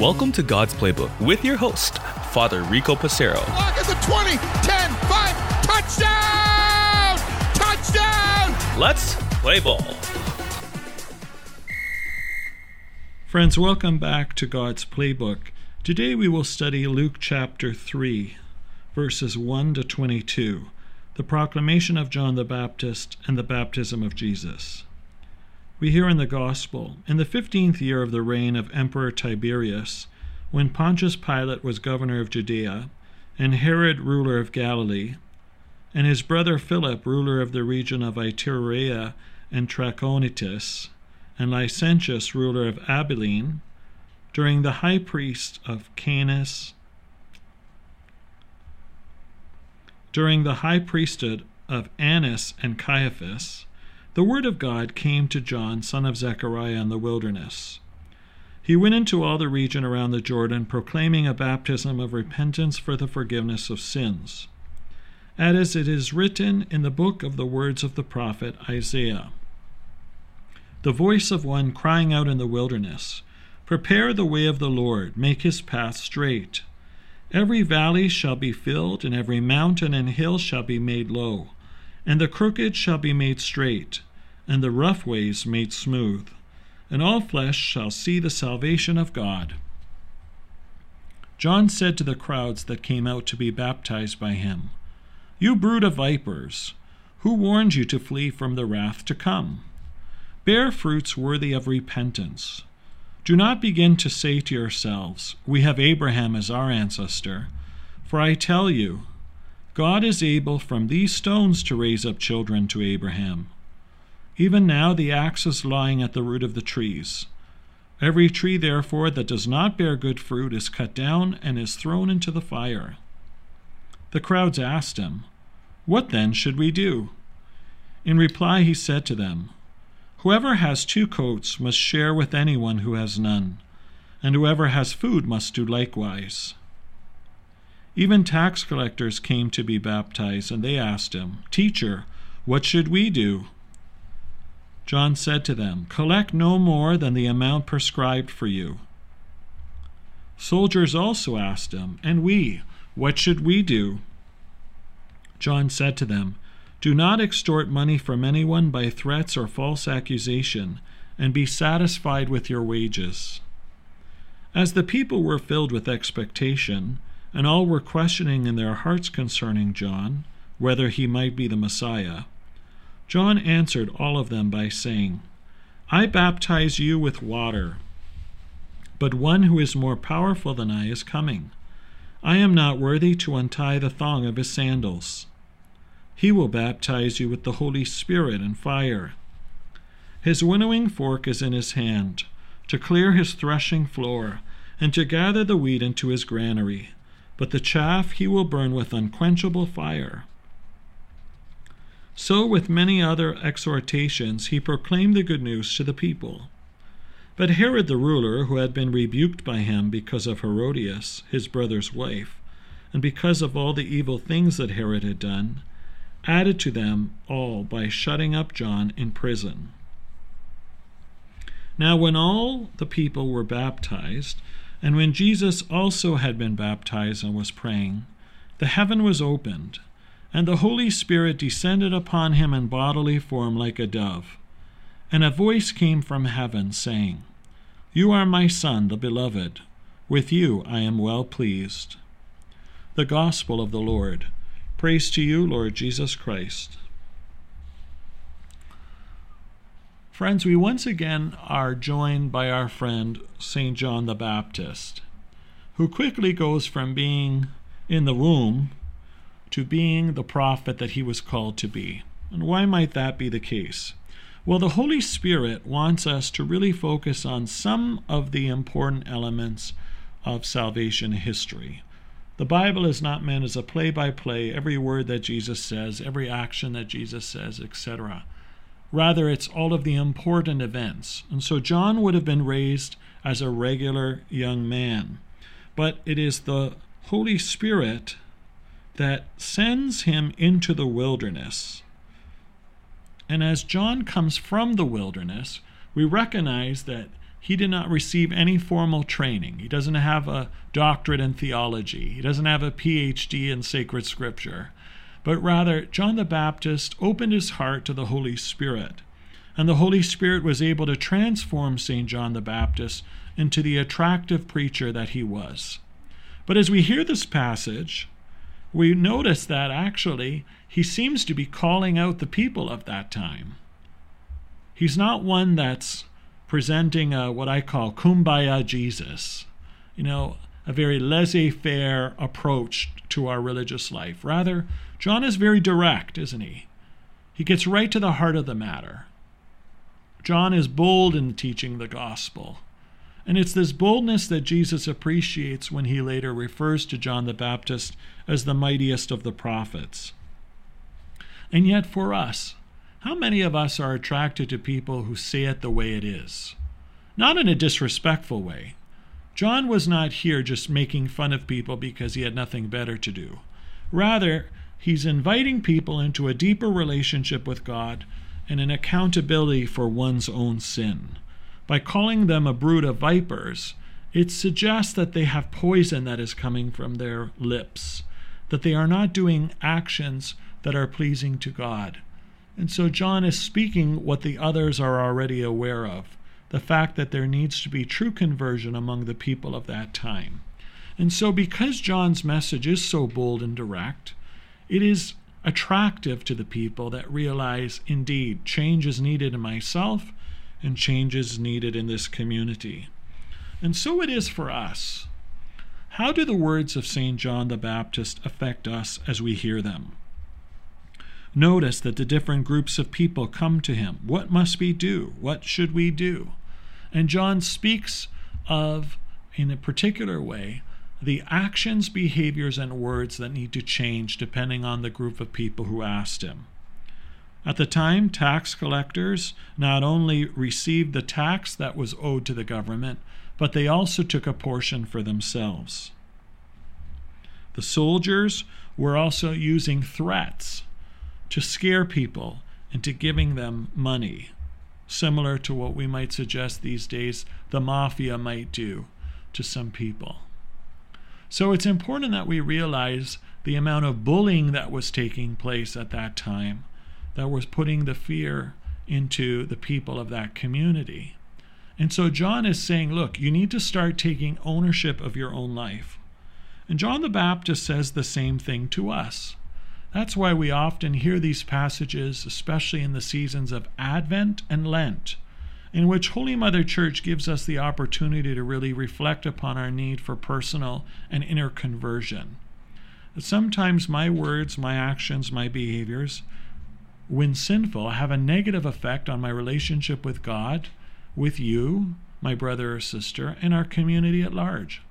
Welcome to God's Playbook with your host, Father Rico Passero. Lock at the 20, 10, 5, touchdown! Touchdown! Let's play ball. Friends, welcome back to God's Playbook. Today we will study Luke chapter 3, verses 1 to 22, the proclamation of John the Baptist and the baptism of Jesus. We hear in the Gospel, in the fifteenth year of the reign of Emperor Tiberius, when Pontius Pilate was governor of Judea, and Herod ruler of Galilee, and his brother Philip ruler of the region of Iturea and Trachonitis, and Lysanias ruler of Abilene, during the high priest of Canis, during the high priesthood of Annas and Caiaphas, the word of God came to John, son of Zechariah, in the wilderness. He went into all the region around the Jordan, proclaiming a baptism of repentance for the forgiveness of sins, as it is written in the book of the words of the prophet Isaiah. The voice of one crying out in the wilderness, Prepare the way of the Lord, make his path straight. Every valley shall be filled, and every mountain and hill shall be made low, and the crooked shall be made straight and the rough ways made smooth, and all flesh shall see the salvation of God. John said to the crowds that came out to be baptized by him, You brood of vipers, who warned you to flee from the wrath to come? Bear fruits worthy of repentance. Do not begin to say to yourselves, We have Abraham as our ancestor. For I tell you, God is able from these stones to raise up children to Abraham. Even now the axe is lying at the root of the trees. Every tree, therefore, that does not bear good fruit is cut down and is thrown into the fire. The crowds asked him, What then should we do? In reply, he said to them, Whoever has two coats must share with anyone who has none, and whoever has food must do likewise. Even tax collectors came to be baptized, and they asked him, Teacher, what should we do? John said to them, Collect no more than the amount prescribed for you. Soldiers also asked him, And we, what should we do? John said to them, Do not extort money from anyone by threats or false accusation, and be satisfied with your wages. As the people were filled with expectation, and all were questioning in their hearts concerning John, whether he might be the Messiah, John answered all of them by saying, I baptize you with water, but one who is more powerful than I is coming. I am not worthy to untie the thong of his sandals. He will baptize you with the Holy Spirit and fire. His winnowing fork is in his hand, to clear his threshing floor, and to gather the wheat into his granary, but the chaff he will burn with unquenchable fire. So, with many other exhortations, he proclaimed the good news to the people. But Herod the ruler, who had been rebuked by him because of Herodias, his brother's wife, and because of all the evil things that Herod had done, added to them all by shutting up John in prison. Now, when all the people were baptized, and when Jesus also had been baptized and was praying, the heaven was opened and the Holy Spirit descended upon him in bodily form like a dove. And a voice came from heaven, saying, You are my Son, the Beloved. With you I am well pleased. The Gospel of the Lord. Praise to you, Lord Jesus Christ. Friends, we once again are joined by our friend St. John the Baptist, who quickly goes from being in the womb to being the prophet that he was called to be. And why might that be the case? Well, the Holy Spirit wants us to really focus on some of the important elements of salvation history. The Bible is not meant as a play by play, every word that Jesus says, every action that Jesus says, etc. Rather, it's all of the important events. And so John would have been raised as a regular young man. But it is the Holy Spirit that sends him into the wilderness. And as John comes from the wilderness, we recognize that he did not receive any formal training. He doesn't have a doctorate in theology, he doesn't have a PhD in sacred scripture. But rather, John the Baptist opened his heart to the Holy Spirit. And the Holy Spirit was able to transform St. John the Baptist into the attractive preacher that he was. But as we hear this passage, we notice that actually he seems to be calling out the people of that time. He's not one that's presenting a, what I call kumbaya Jesus, you know, a very laissez faire approach to our religious life. Rather, John is very direct, isn't he? He gets right to the heart of the matter. John is bold in teaching the gospel. And it's this boldness that Jesus appreciates when he later refers to John the Baptist as the mightiest of the prophets. And yet, for us, how many of us are attracted to people who say it the way it is? Not in a disrespectful way. John was not here just making fun of people because he had nothing better to do. Rather, he's inviting people into a deeper relationship with God and an accountability for one's own sin. By calling them a brood of vipers, it suggests that they have poison that is coming from their lips, that they are not doing actions that are pleasing to God. And so John is speaking what the others are already aware of the fact that there needs to be true conversion among the people of that time. And so, because John's message is so bold and direct, it is attractive to the people that realize indeed change is needed in myself and changes needed in this community. And so it is for us. How do the words of St. John the Baptist affect us as we hear them? Notice that the different groups of people come to him. What must we do? What should we do? And John speaks of, in a particular way, the actions, behaviors, and words that need to change depending on the group of people who asked him. At the time, tax collectors not only received the tax that was owed to the government, but they also took a portion for themselves. The soldiers were also using threats to scare people into giving them money, similar to what we might suggest these days the mafia might do to some people. So it's important that we realize the amount of bullying that was taking place at that time that was putting the fear into the people of that community. And so John is saying, look, you need to start taking ownership of your own life. And John the Baptist says the same thing to us. That's why we often hear these passages, especially in the seasons of Advent and Lent, in which Holy Mother Church gives us the opportunity to really reflect upon our need for personal and inner conversion. Sometimes my words, my actions, my behaviors when sinful, have a negative effect on my relationship with God, with you, my brother or sister, and our community at large.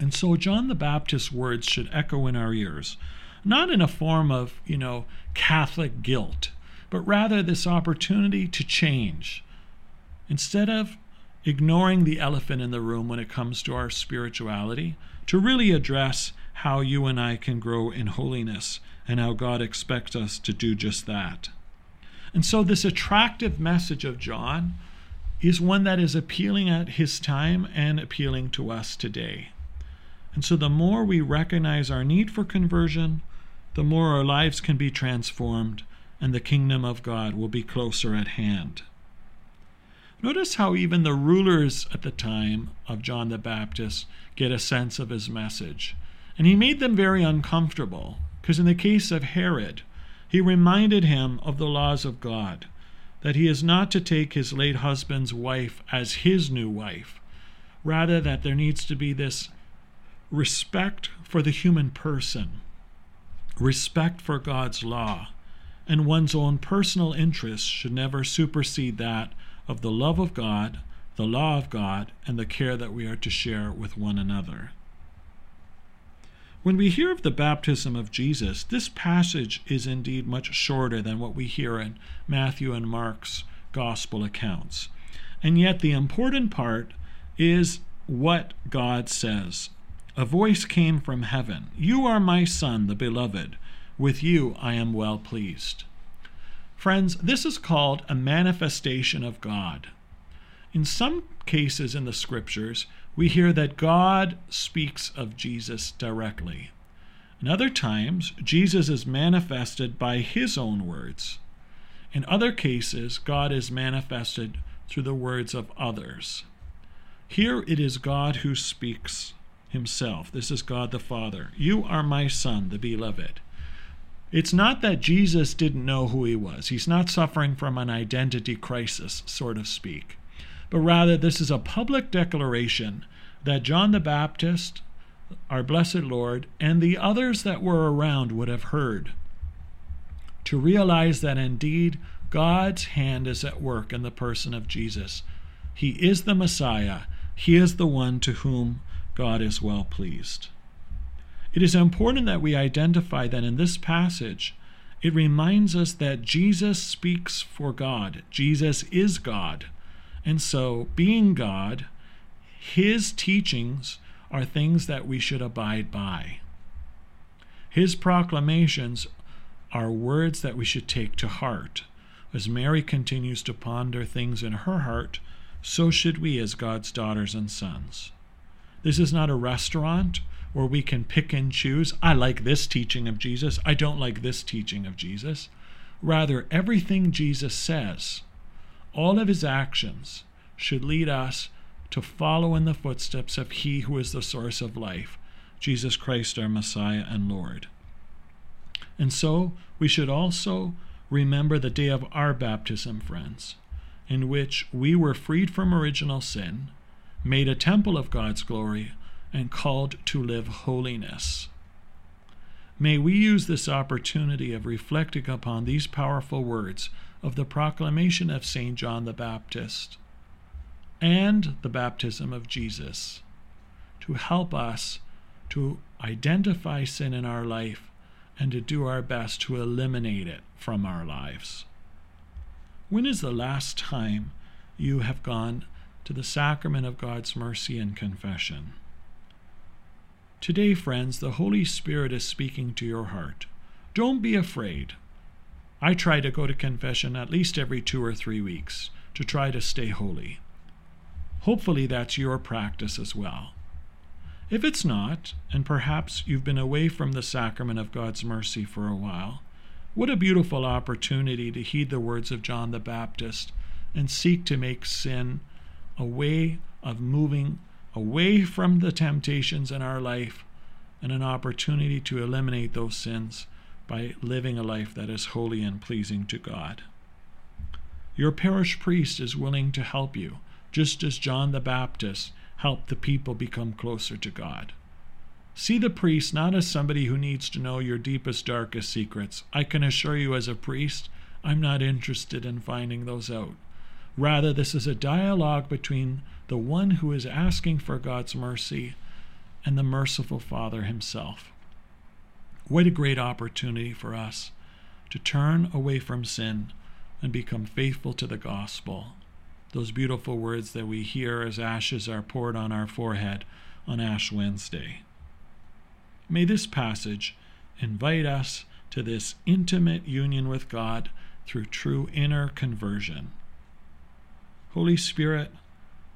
And so John the Baptist's words should echo in our ears, not in a form of, you know, Catholic guilt, but rather this opportunity to change. Instead of ignoring the elephant in the room when it comes to our spirituality, to really address how you and I can grow in holiness and how God expects us to do just that. And so, this attractive message of John is one that is appealing at his time and appealing to us today. And so, the more we recognize our need for conversion, the more our lives can be transformed and the kingdom of God will be closer at hand. Notice how even the rulers at the time of John the Baptist get a sense of his message. And he made them very uncomfortable. Because in the case of Herod, he reminded him of the laws of God, that he is not to take his late husband's wife as his new wife, rather, that there needs to be this respect for the human person, respect for God's law, and one's own personal interests should never supersede that of the love of God, the law of God, and the care that we are to share with one another. When we hear of the baptism of Jesus, this passage is indeed much shorter than what we hear in Matthew and Mark's gospel accounts. And yet, the important part is what God says. A voice came from heaven You are my Son, the beloved. With you I am well pleased. Friends, this is called a manifestation of God. In some cases in the scriptures, we hear that God speaks of Jesus directly. In other times, Jesus is manifested by his own words. In other cases, God is manifested through the words of others. Here it is God who speaks himself. This is God the Father. You are my Son, the beloved. It's not that Jesus didn't know who he was. He's not suffering from an identity crisis, so to speak. But rather, this is a public declaration that John the Baptist, our blessed Lord, and the others that were around would have heard. To realize that indeed God's hand is at work in the person of Jesus. He is the Messiah. He is the one to whom God is well pleased. It is important that we identify that in this passage, it reminds us that Jesus speaks for God. Jesus is God. And so, being God, his teachings are things that we should abide by. His proclamations are words that we should take to heart. As Mary continues to ponder things in her heart, so should we as God's daughters and sons. This is not a restaurant where we can pick and choose. I like this teaching of Jesus. I don't like this teaching of Jesus. Rather, everything Jesus says, all of his actions, should lead us to follow in the footsteps of He who is the source of life, Jesus Christ, our Messiah and Lord. And so we should also remember the day of our baptism, friends, in which we were freed from original sin made a temple of God's glory, and called to live holiness. May we use this opportunity of reflecting upon these powerful words of the proclamation of St. John the Baptist and the baptism of Jesus to help us to identify sin in our life and to do our best to eliminate it from our lives. When is the last time you have gone to the sacrament of God's mercy and confession. Today, friends, the Holy Spirit is speaking to your heart. Don't be afraid. I try to go to confession at least every two or three weeks to try to stay holy. Hopefully, that's your practice as well. If it's not, and perhaps you've been away from the sacrament of God's mercy for a while, what a beautiful opportunity to heed the words of John the Baptist and seek to make sin a way of moving away from the temptations in our life and an opportunity to eliminate those sins by living a life that is holy and pleasing to God. Your parish priest is willing to help you, just as John the Baptist helped the people become closer to God. See the priest not as somebody who needs to know your deepest, darkest secrets. I can assure you, as a priest, I'm not interested in finding those out. Rather, this is a dialogue between the one who is asking for God's mercy and the merciful Father himself. What a great opportunity for us to turn away from sin and become faithful to the gospel. Those beautiful words that we hear as ashes are poured on our forehead on Ash Wednesday. May this passage invite us to this intimate union with God through true inner conversion. Holy Spirit,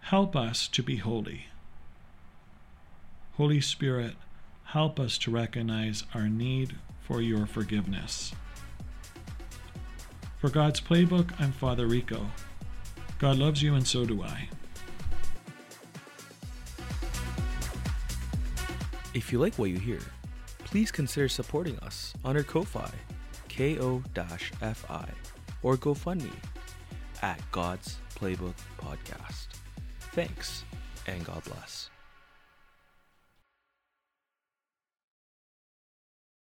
help us to be holy. Holy Spirit, help us to recognize our need for your forgiveness. For God's Playbook, I'm Father Rico. God loves you, and so do I. If you like what you hear, please consider supporting us on our Ko-Fi, ko-fi, or GoFundMe at God's Playbook Podcast. Thanks, and God bless.